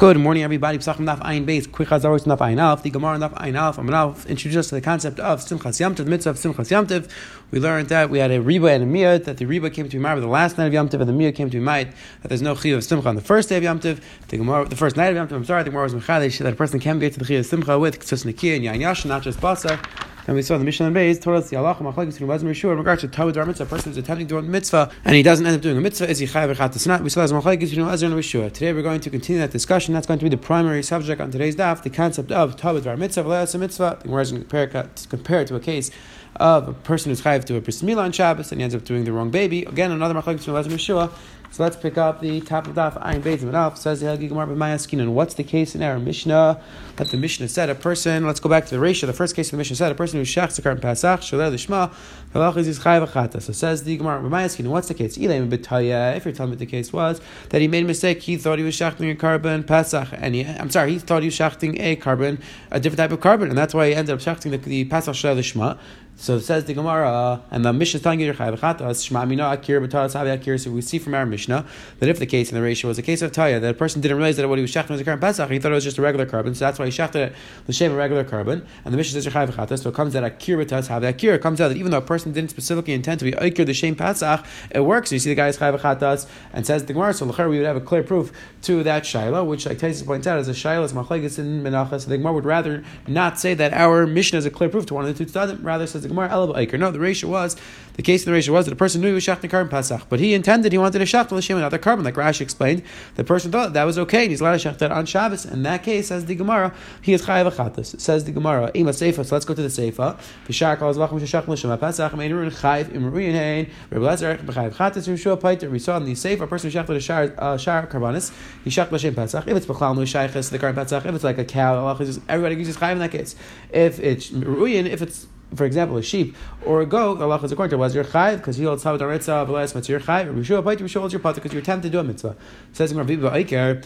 Good morning, everybody. Psachim Naf Ayin Beis. Quick Chazaros Naf Ayin Alf. The Gemara Naf Ayin Alf. I'm Alf. Introduce us to the concept of Simchas Yamtiv, the mitzvah of Simchas Yamtiv. We learned that we had a Reba and a Miyat, that the Reba came to be married the last night of Yamtiv, and the Miyat came to be married that there's no Chiyuv of Simcha on the first day of Yamtiv. The Gemara, the first night of Yamtiv, I'm sorry, the Gemara was Mechadish, that a person can get to the Chiyuv of Simcha with Ksus Nikia and Yain Yashin, not just Basar. And we saw the Mishnah and Beis told us the Allah Machlekes between Wazim Rishur in regards to Tawid Dar Mitzvah. A person is attempting to do a mitzvah and he doesn't end up doing a mitzvah. Is he chayav or not? We saw the Machlekes between Wazim and. Today we're going to continue that discussion. That's going to be the primary subject on today's daf, the concept of Tawid Dar Mitzvah, V'layas Mitzvah. The Gemara to compare it to a case of a person who's chayav to a bris on Shabbos and he ends up doing the wrong baby. Again, another Machlekes between Wazim and Rishur. So let's pick up the top of daf Ayin Beis Alf says the Gemara b'Mayaskin. And what's the case in our Mishnah? That the Mishnah said a person. Let's go back to the ratio. The first case of the Mishnah said a person who shachs a korban pasach shalei lishma halachis is achata. So says the Gemara b'Mayaskin. What's the case? Ilayim b'taya. If you're telling me the case was that he made a mistake, he thought he was shachting a korban pasach, and he, I'm sorry, he thought he was shachting a korban, a different type of korban, and that's why he ended up shachting the, the pasach shalei lishma. So says the Gemara, and the Mishnah is telling you your chayav chatas shma mina akir havi akir. So we see from our Mishnah that if the case in the ratio was a case of taya, that a person didn't realize that what he was shechting was a korban pesach, he thought it was just a regular korban, so that's why he shechted the shape of regular korban. And the Mishnah says chayav. So it comes out that akir b'taras havi akir. It comes out that even though a person didn't specifically intend to be akir the same pesach, it works. So you see the guy's chayav chatas, and says the Gemara. So we would have a clear proof to that shaila, which like Taisus points out is a shaila is machlekes in menachas. So the Gemara would rather not say that our Mishnah is a clear proof to one of the two tzadim. Rather says the Gemara elab akir. No, the ratio was the case in the ratio was that the person knew he was shachting korban pasach, but he intended he wanted to l'shem another korban, like Rashi explained. The person thought that was okay, and he's allowed to shach that on Shabbos. In that case, says the Gemara, he is chayav achatas. Says the Gemara, ima seifa. So let's go to the seifa. V'shar calls v'achim shach l'shem pasach meinurun chayiv imruyin hein. Rabbi Lezer b'chayav chatas v'shua paiter. We saw in the seifa a person shach the shar uh, shar karbanis, he shach l'shem pasach. If it's b'chlal no shayches the korban pasach, if it's like a cow, everybody uses chayiv in that case. If it's ruyin, if it's for example, a sheep or a goat, the Allah is according to was your chayv because he holds Tavat Aretza, Velas Matzir Chayv, Rishua Paiti, Rishua holds your Pata because you're tempted to do a mitzvah. Says in Rabbi Aiker,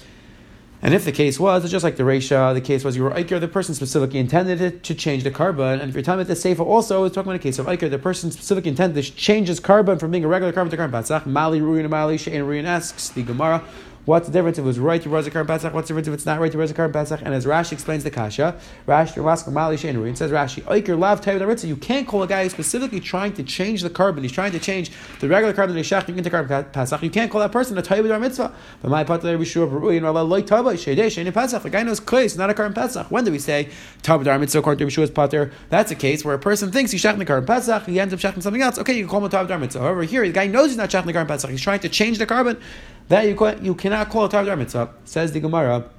and if the case was, it's just like the Resha, the case was you were Iker, the person specifically intended it to change the korban. And if you're talking about the Sefer also, it's talking about a case of Iker, the person specifically intended to change his korban from being a regular korban to korban. Batzach, Mali Ruin Mali, Shein Ruin asks the Gemara, What's the difference if it was right to Rosh Hashanah Pesach? What's the difference if it's not right to Rosh Hashanah Pesach? And as Rashi explains the Kasha, Rashi Mali Shein says Rashi, Oiker Lav Tayyid You can't call a guy who's specifically trying to change the korban. He's trying to change the regular korban shachting into korban Pesach. You can't call that person a Tayyid Mitzvah. But my Pater Rishua Beruin Allah Loy Tava Shedei Shein Pesach. The guy knows it's not a korban Pesach. When do we say Tayyid Mitzvah according to Rishua's Pater? That's a case where a person thinks he's shachting the korban Pesach. He ends up shachting something else. Okay, you can call him a Tayyid Mitzvah. However, here the guy knows he's not shachting the korban Pesach. He's trying to change the korban. That you, you cannot call a Tav Mitzvah. Says the Gemara.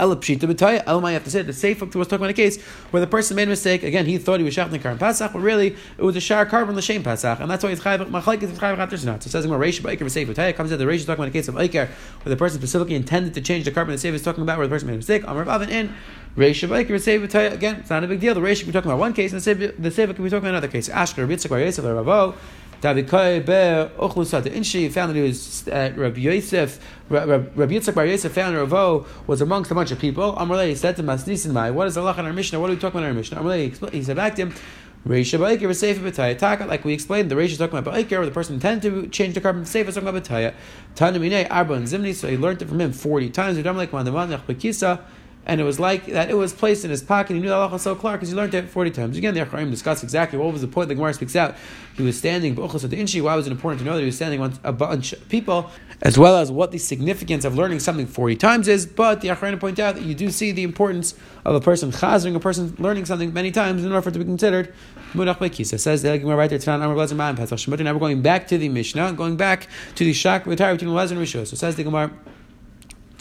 Elapshita b'taya. Elamai have to say the safe was talking about a case where the person made a mistake. Again, he thought he was shachting korban pasach, but really it was a shar korban l'shem pasach, and that's why it's chayav machlek is chayav chater not. So it says in Reish b'aiker v'seif b'taya comes out the Reish is talking about a case of aiker where the person specifically intended to change the korban. The safe is talking about where the person made a mistake. Amar Avin in Reish b'aiker v'seif b'taya. Again, it's not a big deal. The Reish should be talking about one case, and the safe could be talking about another case. Ashker Yitzchak Bar Yosef Ochlusat Inshi found that he was uh, Rabbi Yosef, Rabbi Yitzchak Bar Yosef found Ravo was amongst a bunch of people. Amalei he said to Masnisin Mai, what is Allah in our Mishnah? What are we talking about in our Mishnah? Amalei he said back to him. Reisha Ba'ikir V'Sefer B'Taya like we explained, the Reisha is talking about Ba'ikir, where the person intended to change the korban Sefer is talking about B'Taya. Tanamine Arba and Zimni, so he learned it from him 40 times. And it was like that it was placed in his pocket. He knew the halacha so clear because he learned it 40 times. Again, the Acharim discuss exactly what was the point the Gemara speaks out. He was standing, why was it important to know that he was standing on a bunch of people, as well as what the significance of learning something 40 times is. But the Acharim point out that you do see the importance of a person chazering, a person learning something many times in order for it to be considered Munach. Says the Gemara right there, Blazer. Now we're going back to the Mishnah, going back to the Shak Retire between Lezer and Rishon. So says the Gemara,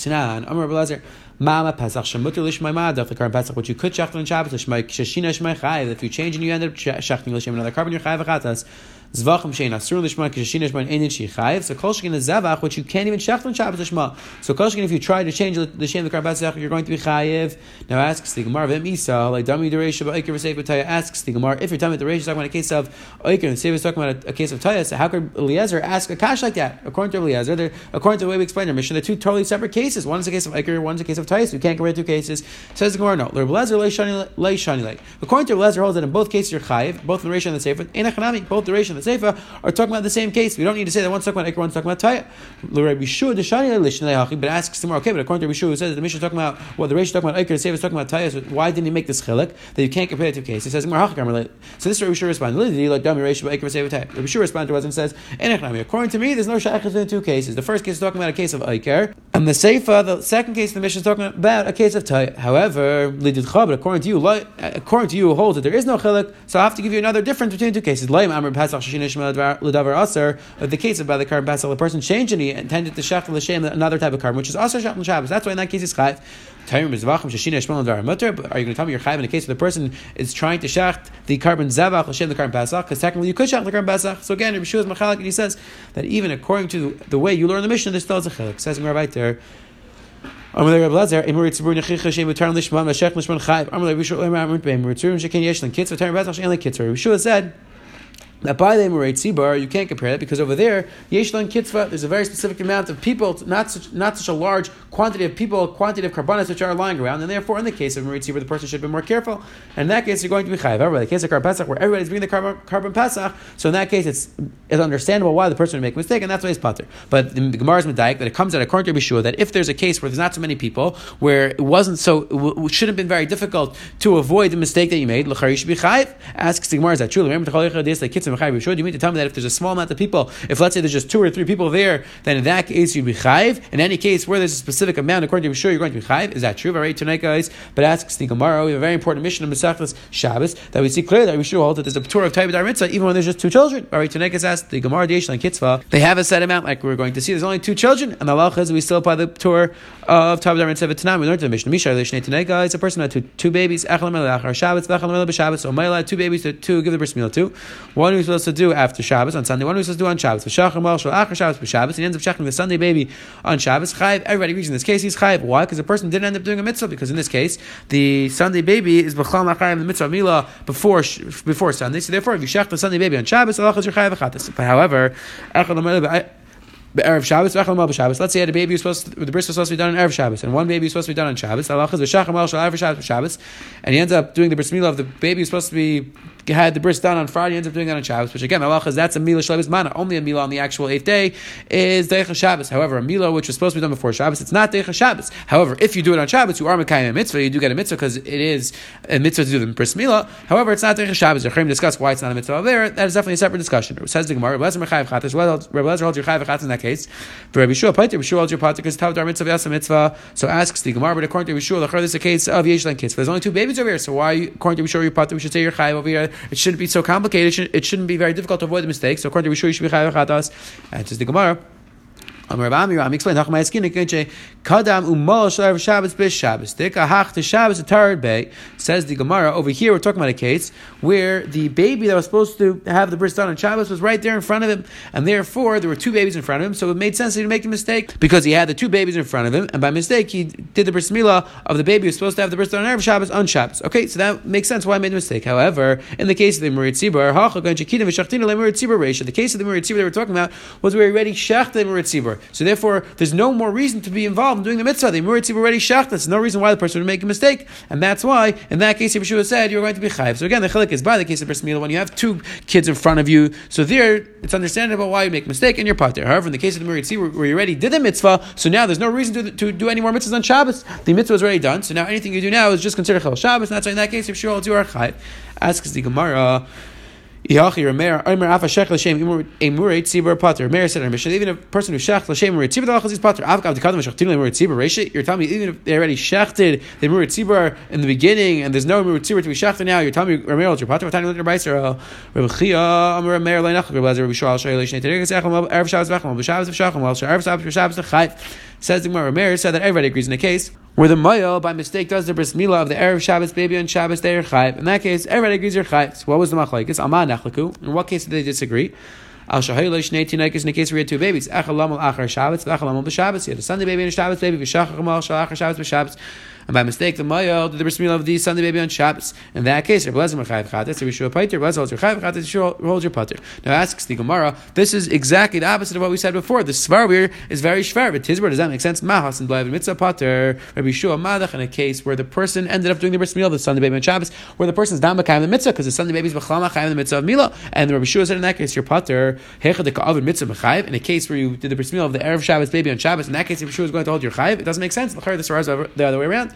Tanan Amar Blazer. Mama Pesach Shemutter Lishmai Madav the current Pesach which you could shachtel on Shabbos Lishmai Shashina Shmai Chayiv if you change and you end up shachting Lishmai another korban your Chayiv Achatas Zvachim shein asur lishma kishashin ishma einin shichayiv. So kol shkin is zavach, which you can't even shach on Shabbos lishma. So kol shkin, if you try to change the shem of the karbat you're going to be chayiv. Now asks the Gemara v'em isa like dami dereisha ba'ikir v'seif b'taya asks the Gemara if you're talking about the talking about a case of oiker and seif is talking about a, a, case of taya. So how could Eliezer ask a kash like that? According to Eliezer, according to the way we explained our mission, they're two totally separate cases. One is a case of oiker, one is a case of taya. So you can't compare two cases. Says the Gemara no. Eliezer leishani leishani. According to Eliezer holds that in both cases you're chayiv, both the reish and the seif. Both the reish and the Seifa are talking about the same case. We don't need to say that one's talking about Iker, one's talking about Taya. Rabbi Shua, the Shani but asks more. Okay, but according to Rabbi Shua, who says the Mishnah is talking about well, the Reish talking about Iker, the Seifa is talking about Taya. So why didn't he make this chilik that you can't compare the two cases? He says So this Rabbi Shua responds. Like Dami Reish Iker Seifa Taya. Rabbi Shua responds to us and says, according to me, there's no shaykhs in the two cases. The first case is talking about a case of Iker, and the Seifa, the second case the mission is talking about a case of Taya. However, according to you, according to you, holds that there is no chilik. So I have to give you another difference between two cases. The case of by the korban Pesach, the person changed and intended to shech l'shem another type of korban, which is also shech Shabbos. That's why in that case it's chayv. Are you going to tell me you're chayv in the case where the person is trying to shacht the korban zavach l'shem the korban Pesach? Because technically you could shacht the korban Pesach. So again, Rabbi is machalik and he says that even according to the way you learn the mission, there's still a chilik. Says right there. Rabbi. Rishua said now, by the Emurei Tzibur, you can't compare that because over there, Yeshlan Kitzvah, there's a very specific amount of people, not such, not such a large quantity of people, quantity of carbonates which are lying around, and therefore, in the case of Emurei Tzibur, the person should be more careful. And in that case, you're going to be chayiv. However, in the case of Korban Pesach, where everybody's bringing the korban, korban Pesach, so in that case, it's, it's understandable why the person would make a mistake, and that's why he's pater. But the Gemara's Medaik, that it comes out according to Yeshua, that if there's a case where there's not so many people, where it wasn't so, it should have been very difficult to avoid the mistake that you made, you should be chayiv. Asks the Gemara, is that true? Remember, do you mean to tell me that if there's a small amount of people, if let's say there's just two or three people there, then in that case you'd be chayiv. In any case where there's a specific amount, according to Yeshua, you're going to be chayiv. Is that true? All right, tonight, guys. But asks the Gemara, we have a very important mission in Masechtas Shabbos that we see clearly that Yeshua holds that there's a tour of Taibid Mitzvah even when there's just two children. All right, tonight, asked the Gemara Diesh and. They have a set amount like we're going to see. There's only two children, and the Allah is we still apply the tour of Taibid Mitzvah tonight. We learned the mission. Misha tonight, guys. A person had two, two babies. Shabbos, Shabbos. So Maila, two babies to, to give the bris meal to. One who's supposed to do after Shabbos on Sunday. One who's supposed to do on Shabbos. V'shachar mal shal achar Shabbos b'Shabbos. He ends up shachting the Sunday baby on Shabbos. Chayiv. Everybody agrees in this case he's chayiv. Why? Because the person didn't end up doing a mitzvah. Because in this case, the Sunday baby is b'chal machayim the mitzvah mila before before Sunday. So therefore, if you shach the Sunday baby on Shabbos, Allah is your chayiv But however, Erev Shabbos, Shabbos. Let's say a baby who's supposed to, the bris was supposed to be done on Erev Shabbos, and one baby was supposed to be done on Shabbos. Allah is Shabbos, and he ends up doing the bris milah of the baby who's supposed to be had the bris done on Friday, ends up doing that on Shabbos, which again, Allah is that's a milah shalabis mana. Only a milah on the actual eighth day is deicha Shabbos. However, a milah which was supposed to be done before Shabbos, it's not deicha Shabbos. However, if you do it on Shabbos, you are mekayim a mitzvah. You do get a mitzvah because it is a mitzvah to do the bris milah. However, it's not deicha Shabbos. Rechim discuss why it's not a mitzvah there. That is definitely a separate discussion. It says the Gemara, Rabbi Lezer holds your chayav in that case. Rabbi Shua, Paiter, Rabbi Shua holds your pater because Tavdar mitzvah yasa mitzvah. So asks the Gemara, but according to Rabbi Shua, this is a case of Yeshlan kids. There's only two babies over here, so why, according to Rabbi Shua, your pater, we should say your chayav over here? It shouldn't be so complicated. It, should, shouldn't be very difficult to avoid the mistakes. So according to Rabbi Shua, you should be chayav chatas. And says the Gemara. Says the Gemara. Over here we're talking about a case where the baby that was supposed to have the bris done on Shabbos was right there in front of him, and therefore there were two babies in front of him. So it made sense to make a mistake because he had the two babies in front of him, and by mistake he did the bris milah of the baby who was supposed to have the bris done on Erev Shabbos on Shabbos. Okay, so that makes sense why I made a mistake. However, in the case of the Murid the case of the Murid Tzibur that we're talking about was where he already shechted the Murid. So therefore, there's no more reason to be involved in doing the mitzvah. The Muritzi already shach. There's no reason why the person would make a mistake, and that's why in that case, Yeshua said you're going to be chayiv. So again, the chilik is by the case of bris when you have two kids in front of you. So there, it's understandable why you make a mistake and you're there. However, in the case of the Muritzi, where you already did the mitzvah, so now there's no reason to, to do any more mitzvahs on Shabbos. The mitzvah is already done. So now anything you do now is just considered chal Shabbos. And that's why in that case, Yeshua you are chayiv. Asks the Gemara. Yachi said even a person who Shech L'Shem Emurei Tzibur the is Pater. Avkav Dekadam Shechtin Emurei Tzibur Reishit. You're telling me even if they already shechted the Emurei Tzibur in the beginning and there's no Emurei Tzibur to be shechted now, you're telling me Rameir your Pater. Tani Litter Beiser Rabbi Chia Omer Rameir Leinach Rabbi Lezer Rabbi Shual Shay L'Shnei Terek Zecham Erev Shabbos Vecham B'Shabbos V'Shacham Well Erev Shabbos B'Shabbos L'Chayv. Says the Gemara Rameir said that everybody agrees in the case where the Mayel by mistake does the bris milah of the Erev Shabbos baby on Shabbos, are chayv. In that case, everybody agrees you're chayv. So what was the machlekes? Amah nechlaku. In what case did they disagree? Al shahayla shnei tinaikas in the case where we had two babies. Echalamal achar Shabbos, v'echalamal b'Shabbos. You had a Sunday baby and a Shabbos baby. V'shachar mal shal achar Shabbos b'Shabbos. And by mistake the Maya did the bris milah of the Sunday baby on Shabbos. In that case, Rabbi Lezer Mechayev Chatas, Rabbi Shua Paiter, Rabbi holds your Chayev Chatas, holds your Pater. Now asks the Gemara, this is exactly the opposite of what we said before. The Svarvir is very shver, but Tizber, does that make sense? Mahas and Blav Mitzvah Pater, Rabbi Shua Madach, in a case where the person ended up doing the bris milah of the Sunday baby on Shabbos, where the person is down the mitzvah because the Sunday baby is B'chlama the mitzvah of Milah, and the Rabbi Shua said in that case, your Pater, Hecha de Ka'avid mitzvah Mechayev, in a case where you did the bris milah of the Erev Shabbos baby on Shabbos, in that case, Rabbi Shua is going to hold your Chayev, it doesn't make sense. The other way around.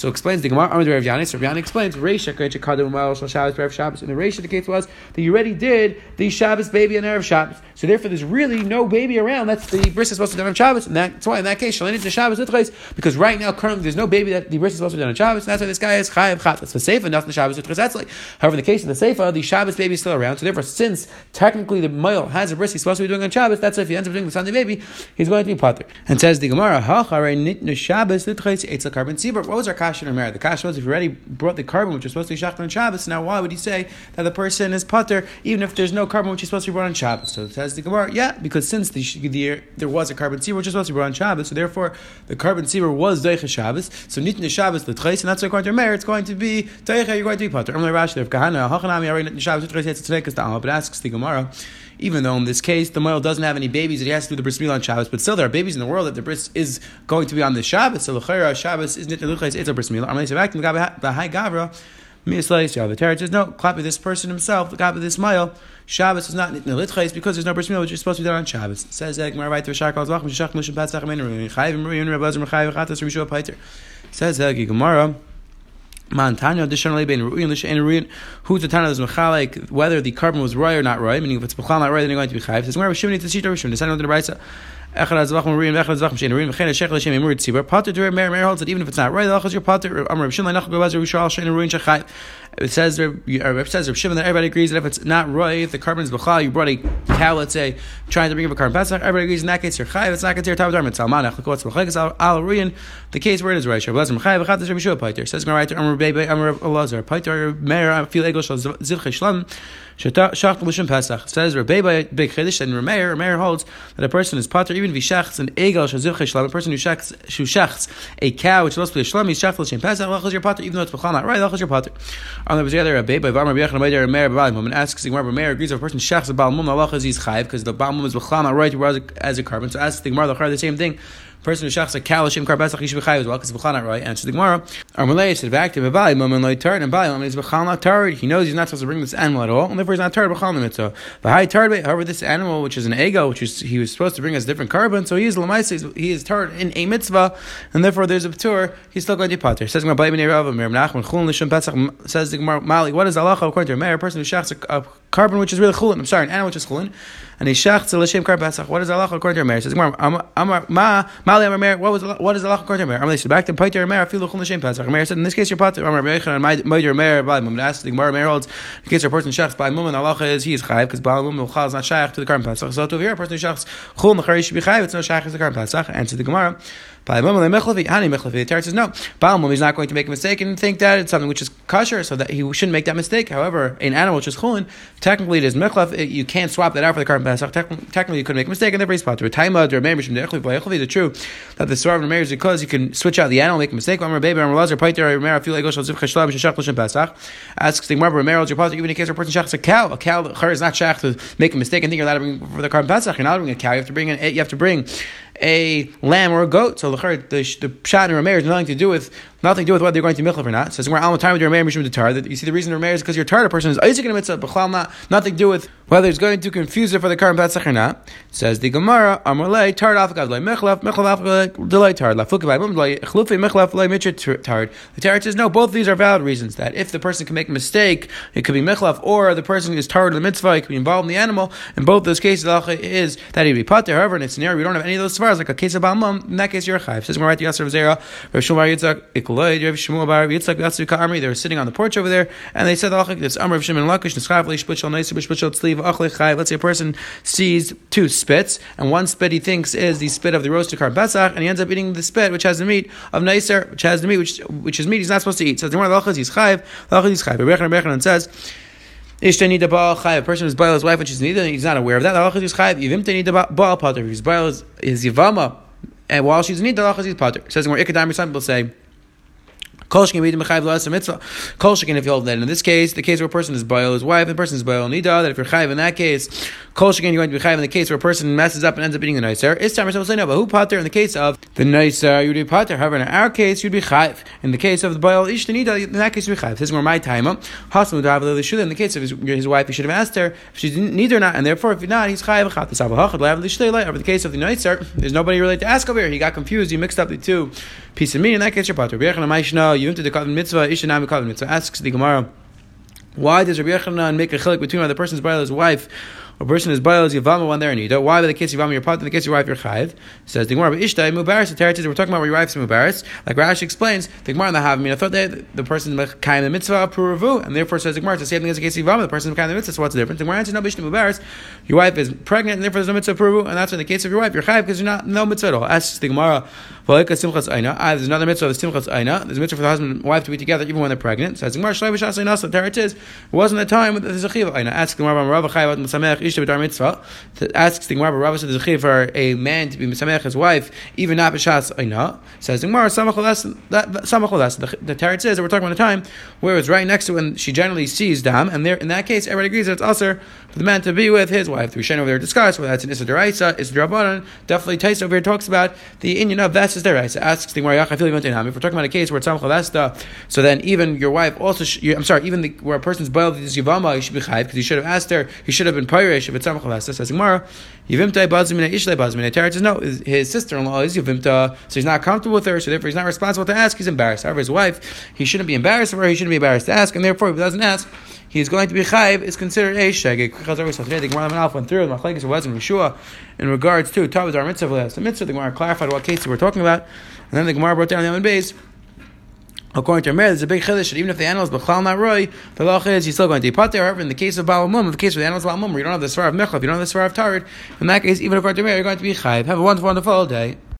So explains the Gemara, Amr Rav Yanis. Rav Yanis explains, Reisha Kadam Shabbos Erev Shabbos. And the Reisha, the case was that you already did the Shabbos baby and Erev Shabbos. So therefore, there's really no baby around. That's the bris is supposed to be done on Shabbos. And that's why in that case, Shalini to Shabbos Utreis, because right now currently there's no baby that the bris is supposed to be done on Shabbos. And that's why this guy is Chayav Chat. That's the Seifa, not the Shabbos Utreis. That's like, however, in the case of the Seifa, the Shabbos baby is still around. So therefore, since technically the male has a bris he's supposed to be doing on Shabbos, that's why if he ends up doing the Sunday baby, he's going to be potter. And says the Gemara, Shabbos Utreis a korban What was our Kashan or The Kashan if you already brought the korban which was supposed to be shachar on Shabbos, now why would he say that the person is putter even if there's no korban which is supposed to be brought on Shabbos? So it says the Gemara, yeah, because since the, the, there was a korban tzibur which is supposed to be brought on Shabbos, so therefore the korban tzibur was deicha Shabbos. So nitin Shabbos the and that's according to Meir, it's going to be deicha. You're going to be putter. But asks the Gemara even though in this case the male doesn't have any babies that he has to do the bris milah on Shabbos, but still there are babies in the world that the bris is going to be on the Shabbos. So the Shabbos is nit it's a bris milah. Gavra. The Torah says, no, clap this person himself, the clap this mile. Shabbos is not nitnelitchais because there's no bris milah which is supposed to be done on Shabbos. Says Gemara right to Shach Kalzach Mishach Mishach Batzach Men Chayiv Maria Lezer Mechayiv Chatas Rishua Paiter. Says Gemara. Mantanya additionally bein ruin l'shein ruin. Who's the tana that's mechalek whether the korban was right or not right? Meaning if it's mechal not right, then you're going to be chayiv. Says where Shimon to shita Rishon. The son of the brayso. That even if it's not right, the lachas your potter. Amar it says it uh, says Rav Shimon that everybody agrees that if it's not right, the korban is b'chal, you brought a cow, let's say, trying to bring up a korban pesach, everybody agrees in that case you're chayiv. It's not considered tav darmin salmanach. Look what's b'chal. Al ruin. The case where it is right. Rav Lazar chayiv v'chatas Rav Yeshua paiter. Says right Amar Bebe Amar Elazar paiter Meir feel egel shal zivchei shlam. Shacht l'shem Pesach says by Big Chiddush and Rameir. Rameir holds that a person is pater even shachts an egel shazivchei shlam. A person who shachts who shachts a cow which is supposed to shlam, he's shacht l'shem Pesach. Lachos your pater even though it's b'chal not right. Lachos your pater. On the other Rabbi by Vamar B'yachan Rabbi Rameir B'alim Mum and asks the Gemara Rameir agrees if a person shachts a Baal Mum halachas he's chayiv because the Baal Mum is b'chal not right as a korban. So asks the Gemara the same thing person who shachs a cow l'shem kar pesach yishu b'chayiv as well because b'chal not right. Answers the Gemara. Our Malay said back to B'alim Mum and Loy Tard and B'alim is b'chal not tard. He knows he's not supposed to bring this animal at all and therefore he's not tard b'chal mitzvah. High tard, however, this animal which is an ego, which is he was supposed to bring us different korban, so he is lamaisa, he is tard in a mitzvah, and therefore there's a tour. He's still going to pater. Says Gemara B'alim Rav Mir Nachman Chulin pesach says the Gemara Mali. What is Allah according to a mayor? A person who shachs a, a korban which is really chulin. I'm sorry, an animal which is chulin, and he shachs l'shem kar pesach. What is Allah according to a mayor? Says Gemara Amar Ma Mali Amar Mayor. What was what is Allah according to a mayor? Amar back to pater mayor. Feel chulin l'shem pesach. Mayor said in this case you're pater. Amar Mechan and Meider mayor by Mum. Ask the Gemara mayor holds in case a person shachs by Mum and Allah is he is chayiv because by Mum chal is not shaykh to the korban pesach. So to here a person who shachs chulin l'chari should be chayiv. It's no shaykh to the korban pesach. Answer the Gemara. Ah, the Torah says no. Baal is not going to make a mistake and think that it's something which is kosher, so that he shouldn't make that mistake. However, an animal which is chulin, technically it is mechlef. You can't swap that out for the korban pesach. Technically, you could make a mistake, and therefore he's potter. Taima or Meir Mishum Dechli Is it true that the Meir is because you can switch out the animal, make a mistake? Amar Baby Amar Lazar Paiter Meir Feel Egel Shal Ziv Cheshlam Sheshach L'Shem Pesach. Asks the Gemara Meir your potter even in case a person shachs a cow. A cow her is not shach to make a mistake and think you're allowed to bring for the korban pesach. You're not bring a cow. You have to bring an, you have to bring a lamb or a goat. So the the, the pshat and Rameir has nothing to do with nothing to do with whether you're going to Michlef or not. So we're al time with your Rameir Mishum. That you see the reason Rameir is because your Tar person is Isaac in a mitzvah, but not nothing to do with whether it's going to confuse it for the current Pesach or not. Says the Gemara, Amalei Tar Afakad Lei Michlef Michlef Delay Tar Lafuk by Mum Chlufi Michlef Lei Mitchit Tar. The Tar says no, both of these are valid reasons. That if the person can make a mistake, it could be Michlef, or the person is Tar the mitzvah, it could be involved in the animal. In both those cases, the is that he be Pater. However, in a scenario we don't have any of those svaras, like a case of Balmum in that case, you're a chayv. Says Gemara Yasser Zera, Rav Shmuel Yitzchak Ikoloi, Rav Shmuel Bar Yitzchak Yatsu Ka'amri. They were sitting on the porch over there, and they said, "This Amr of Shimon Lakish Nischav Leish Bishal Neiser Bishal Tzliv Achle Chayv." Let's say a person sees two spits, and one spit he thinks is the spit of the roasted carb Pesach, and he ends up eating the spit which has the meat of Neiser, which has the meat which which is meat he's not supposed to eat. So the is Lachas is Chayv. Rebechan Rebechan says. Ishtani Baal Chayv. A person who's Baal his wife and she's neither, he's not aware of that. Lachas is Chayv. Yivim Tani Baal Pater. If his Baal is Yivama and while she's the halachas is potter. It says more ikadam some people say Kol shekin b'idin b'chayv l'aseh mitzvah. Kol shekin if you hold that in this case, the case where a person is boil his wife, and the person is boil nida, that if you're chayv in that case, kol shekin you're going to be chayv in the case where a person messes up and ends up eating the nicer. Is time say no, but who pater in the case of the nicer you'd be pater. However, in our case you'd be chayv. In the case of the boil ish nida, in that case you'd be chayv. This is more my time. Hasan in the case of his, his wife, he should have asked her if she's neither or not, and therefore if not, he's le'av Over the case of the nicer, there's nobody really to ask over here. He got confused. He mixed up the two pieces of meat. In that case, you're pater. You into the mitzvah. Ishanam mitzvah. Asks the Gemara. Why does Rabbi Yochanan make a chilik between the person's brother and his wife a person is bias yavama when they're in Nida. Why, by the case yavama, you're part in the case your wife, you're chayiv. Says the Gemara, ishtai mubaris. The we're talking about where your wife's mubaris. Like Rashi explains, the Gemara in the Havamina thought that the person kind of mitzvah puravu, and therefore says the Gemara, it's the same thing as the case yavama. The person kind of mitzvah. So what's the difference? The Gemara answers, no bishnu mubaris. Your wife is pregnant, and therefore there's no mitzvah puravu, and that's in the case of your wife, you're chayiv because you're not no mitzvah at all. Asks the Gemara, Ah, there's another mitzvah of the simchas aina. There's a mitzvah for the husband and wife to be together even when they're pregnant. Says the Gemara, shlai b'shas aina. So there it is. Wasn't the time with the zechiv aina. Asks the Gemara, Rav chayiv mitzamech ishta b'dar mitzvah asks the Gemara, Rabbi said there's for a man to be misamech his wife, even not b'shas aina. Says the Gemara, samach The, the Tarot says that we're talking about a time where it's right next to when she generally sees dam, and there in that case everybody agrees that it's also for the man to be with his wife. The Rishonim over there discuss whether that's an Issa Deraisa, Issa Derabanan. Definitely Taisa over here talks about the Indian of that's Deraisa. Asks the Gemara, I feel If we're talking about a case where it's samach so then even your wife also, sh- I'm sorry, even the, where a person's boiled this yivama, you should be chayv because he should have asked her, he should have been pyresh if it's samach Says Gemara, Yivimta bazmina ishle bazmina. Teretz says no, his sister-in-law is Yivimta, so he's not comfortable with her, so therefore he's not responsible to ask. He's embarrassed. However, his wife, he shouldn't be embarrassed of her. He shouldn't be embarrassed to ask, and therefore if he doesn't ask, he's going to be chayiv. Is considered a. Today the Gemara went through the machlekes was in Yeshua in regards to Tavaz our mitzvah. The mitzvah the Gemara clarified what cases we're talking about, and then the Gemara brought down the Yom base. According to Amir, there's a big chiddush that even if the animal is b'chlal not roy, the law is he's still going to be pater. However, in the case of balamum, in the case of the is balamum, you don't have the svar of mechlav, you don't have the svar of tarid. In that case, even according to Amir, you're going to be chayiv. Have a wonderful, wonderful day.